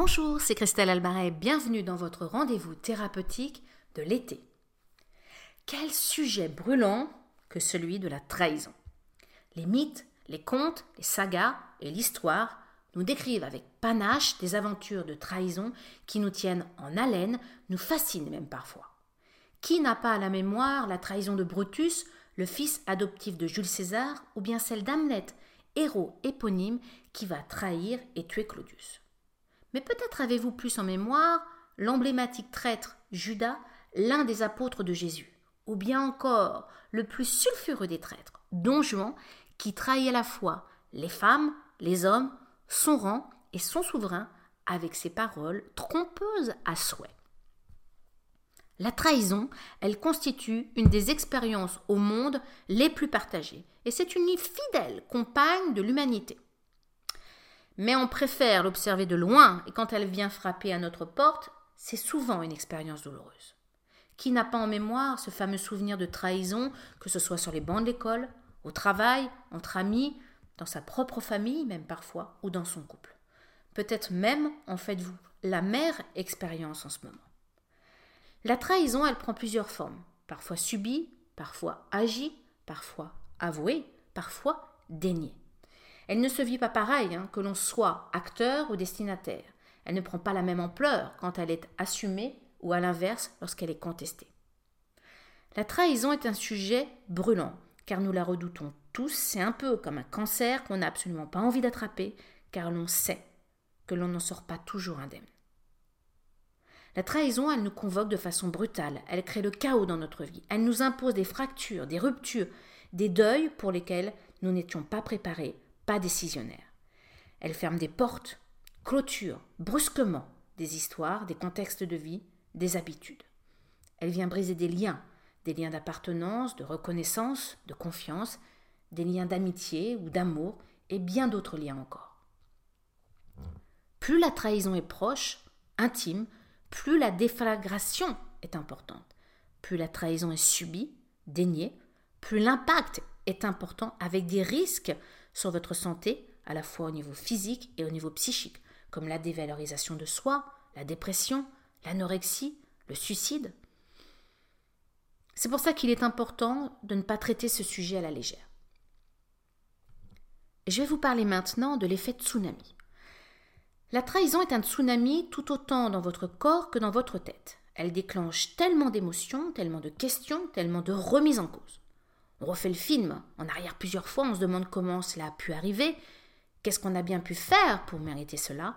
Bonjour, c'est Christelle Albaret, bienvenue dans votre rendez-vous thérapeutique de l'été. Quel sujet brûlant que celui de la trahison. Les mythes, les contes, les sagas et l'histoire nous décrivent avec panache des aventures de trahison qui nous tiennent en haleine, nous fascinent même parfois. Qui n'a pas à la mémoire la trahison de Brutus, le fils adoptif de Jules César, ou bien celle d'Hamlet, héros éponyme qui va trahir et tuer Claudius? Mais peut-être avez-vous plus en mémoire l'emblématique traître Judas, l'un des apôtres de Jésus, ou bien encore le plus sulfureux des traîtres, Don Juan, qui trahit à la fois les femmes, les hommes, son rang et son souverain avec ses paroles trompeuses à souhait. La trahison, elle constitue une des expériences au monde les plus partagées, et c'est une fidèle compagne de l'humanité mais on préfère l'observer de loin, et quand elle vient frapper à notre porte, c'est souvent une expérience douloureuse. Qui n'a pas en mémoire ce fameux souvenir de trahison, que ce soit sur les bancs de l'école, au travail, entre amis, dans sa propre famille même parfois, ou dans son couple Peut-être même en faites-vous la mère expérience en ce moment. La trahison, elle prend plusieurs formes, parfois subie, parfois agie, parfois avouée, parfois déniée. Elle ne se vit pas pareil, hein, que l'on soit acteur ou destinataire. Elle ne prend pas la même ampleur quand elle est assumée ou à l'inverse lorsqu'elle est contestée. La trahison est un sujet brûlant, car nous la redoutons tous, c'est un peu comme un cancer qu'on n'a absolument pas envie d'attraper, car l'on sait que l'on n'en sort pas toujours indemne. La trahison, elle nous convoque de façon brutale, elle crée le chaos dans notre vie, elle nous impose des fractures, des ruptures, des deuils pour lesquels nous n'étions pas préparés, pas décisionnaire. Elle ferme des portes, clôture brusquement des histoires, des contextes de vie, des habitudes. Elle vient briser des liens, des liens d'appartenance, de reconnaissance, de confiance, des liens d'amitié ou d'amour, et bien d'autres liens encore. Plus la trahison est proche, intime, plus la déflagration est importante. Plus la trahison est subie, déniée, plus l'impact est important avec des risques sur votre santé, à la fois au niveau physique et au niveau psychique, comme la dévalorisation de soi, la dépression, l'anorexie, le suicide. C'est pour ça qu'il est important de ne pas traiter ce sujet à la légère. Je vais vous parler maintenant de l'effet tsunami. La trahison est un tsunami tout autant dans votre corps que dans votre tête. Elle déclenche tellement d'émotions, tellement de questions, tellement de remises en cause. On refait le film. En arrière plusieurs fois, on se demande comment cela a pu arriver, qu'est-ce qu'on a bien pu faire pour mériter cela,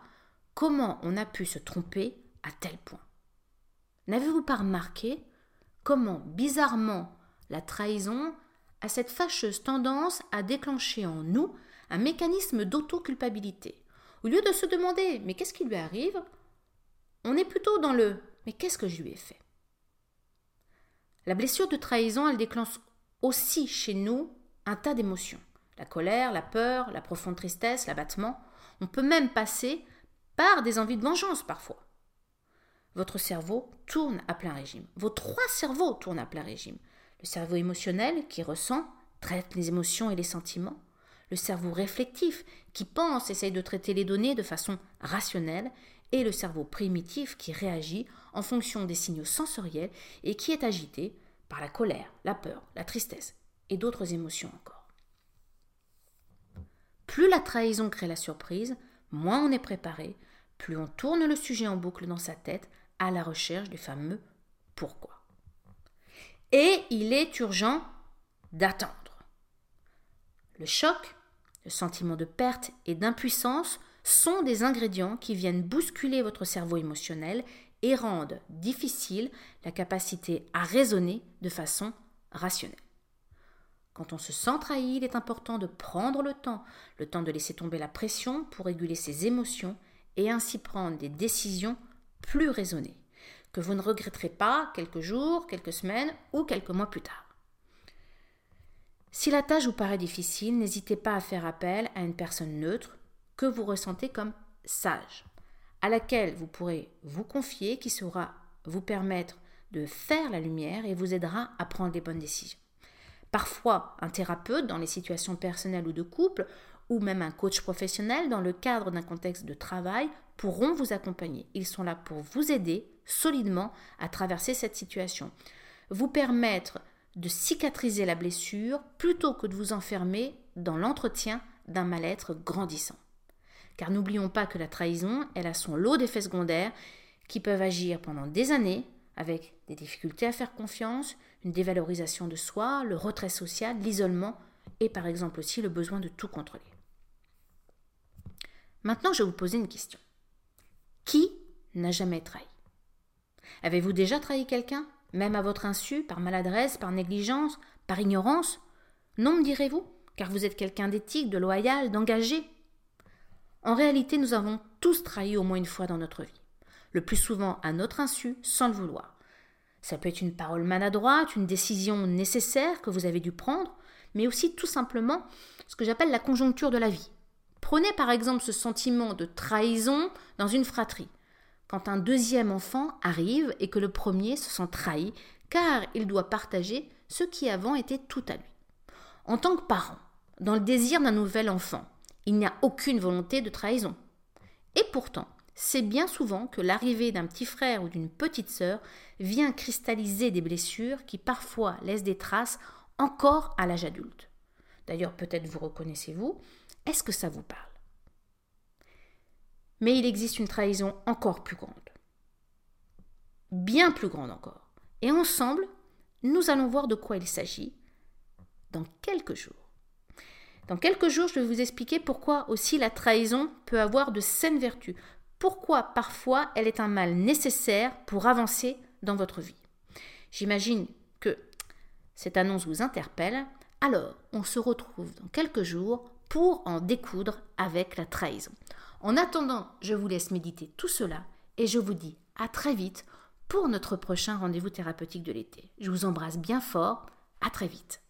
comment on a pu se tromper à tel point? N'avez-vous pas remarqué comment bizarrement la trahison a cette fâcheuse tendance à déclencher en nous un mécanisme d'auto-culpabilité? Au lieu de se demander mais qu'est-ce qui lui arrive? On est plutôt dans le mais qu'est-ce que je lui ai fait? La blessure de trahison, elle déclenche aussi chez nous un tas d'émotions. La colère, la peur, la profonde tristesse, l'abattement. On peut même passer par des envies de vengeance parfois. Votre cerveau tourne à plein régime. Vos trois cerveaux tournent à plein régime. Le cerveau émotionnel qui ressent, traite les émotions et les sentiments. Le cerveau réflectif qui pense, essaye de traiter les données de façon rationnelle. Et le cerveau primitif qui réagit en fonction des signaux sensoriels et qui est agité par la colère, la peur, la tristesse et d'autres émotions encore. Plus la trahison crée la surprise, moins on est préparé, plus on tourne le sujet en boucle dans sa tête à la recherche du fameux pourquoi. Et il est urgent d'attendre. Le choc, le sentiment de perte et d'impuissance sont des ingrédients qui viennent bousculer votre cerveau émotionnel et rendent difficile la capacité à raisonner de façon rationnelle. Quand on se sent trahi, il est important de prendre le temps, le temps de laisser tomber la pression pour réguler ses émotions et ainsi prendre des décisions plus raisonnées, que vous ne regretterez pas quelques jours, quelques semaines ou quelques mois plus tard. Si la tâche vous paraît difficile, n'hésitez pas à faire appel à une personne neutre que vous ressentez comme sage à laquelle vous pourrez vous confier, qui saura vous permettre de faire la lumière et vous aidera à prendre les bonnes décisions. Parfois, un thérapeute dans les situations personnelles ou de couple, ou même un coach professionnel dans le cadre d'un contexte de travail pourront vous accompagner. Ils sont là pour vous aider solidement à traverser cette situation, vous permettre de cicatriser la blessure plutôt que de vous enfermer dans l'entretien d'un mal-être grandissant. Car n'oublions pas que la trahison, elle a son lot d'effets secondaires qui peuvent agir pendant des années avec des difficultés à faire confiance, une dévalorisation de soi, le retrait social, l'isolement et par exemple aussi le besoin de tout contrôler. Maintenant, je vais vous poser une question. Qui n'a jamais trahi? Avez-vous déjà trahi quelqu'un, même à votre insu, par maladresse, par négligence, par ignorance? Non, me direz-vous, car vous êtes quelqu'un d'éthique, de loyal, d'engagé. En réalité, nous avons tous trahi au moins une fois dans notre vie, le plus souvent à notre insu, sans le vouloir. Ça peut être une parole maladroite, une décision nécessaire que vous avez dû prendre, mais aussi tout simplement ce que j'appelle la conjoncture de la vie. Prenez par exemple ce sentiment de trahison dans une fratrie quand un deuxième enfant arrive et que le premier se sent trahi car il doit partager ce qui avant était tout à lui. En tant que parent, dans le désir d'un nouvel enfant, il n'y a aucune volonté de trahison. Et pourtant, c'est bien souvent que l'arrivée d'un petit frère ou d'une petite sœur vient cristalliser des blessures qui parfois laissent des traces encore à l'âge adulte. D'ailleurs, peut-être vous reconnaissez-vous, est-ce que ça vous parle? Mais il existe une trahison encore plus grande. Bien plus grande encore. Et ensemble, nous allons voir de quoi il s'agit dans quelques jours. Dans quelques jours, je vais vous expliquer pourquoi aussi la trahison peut avoir de saines vertus, pourquoi parfois elle est un mal nécessaire pour avancer dans votre vie. J'imagine que cette annonce vous interpelle, alors on se retrouve dans quelques jours pour en découdre avec la trahison. En attendant, je vous laisse méditer tout cela et je vous dis à très vite pour notre prochain rendez-vous thérapeutique de l'été. Je vous embrasse bien fort. À très vite.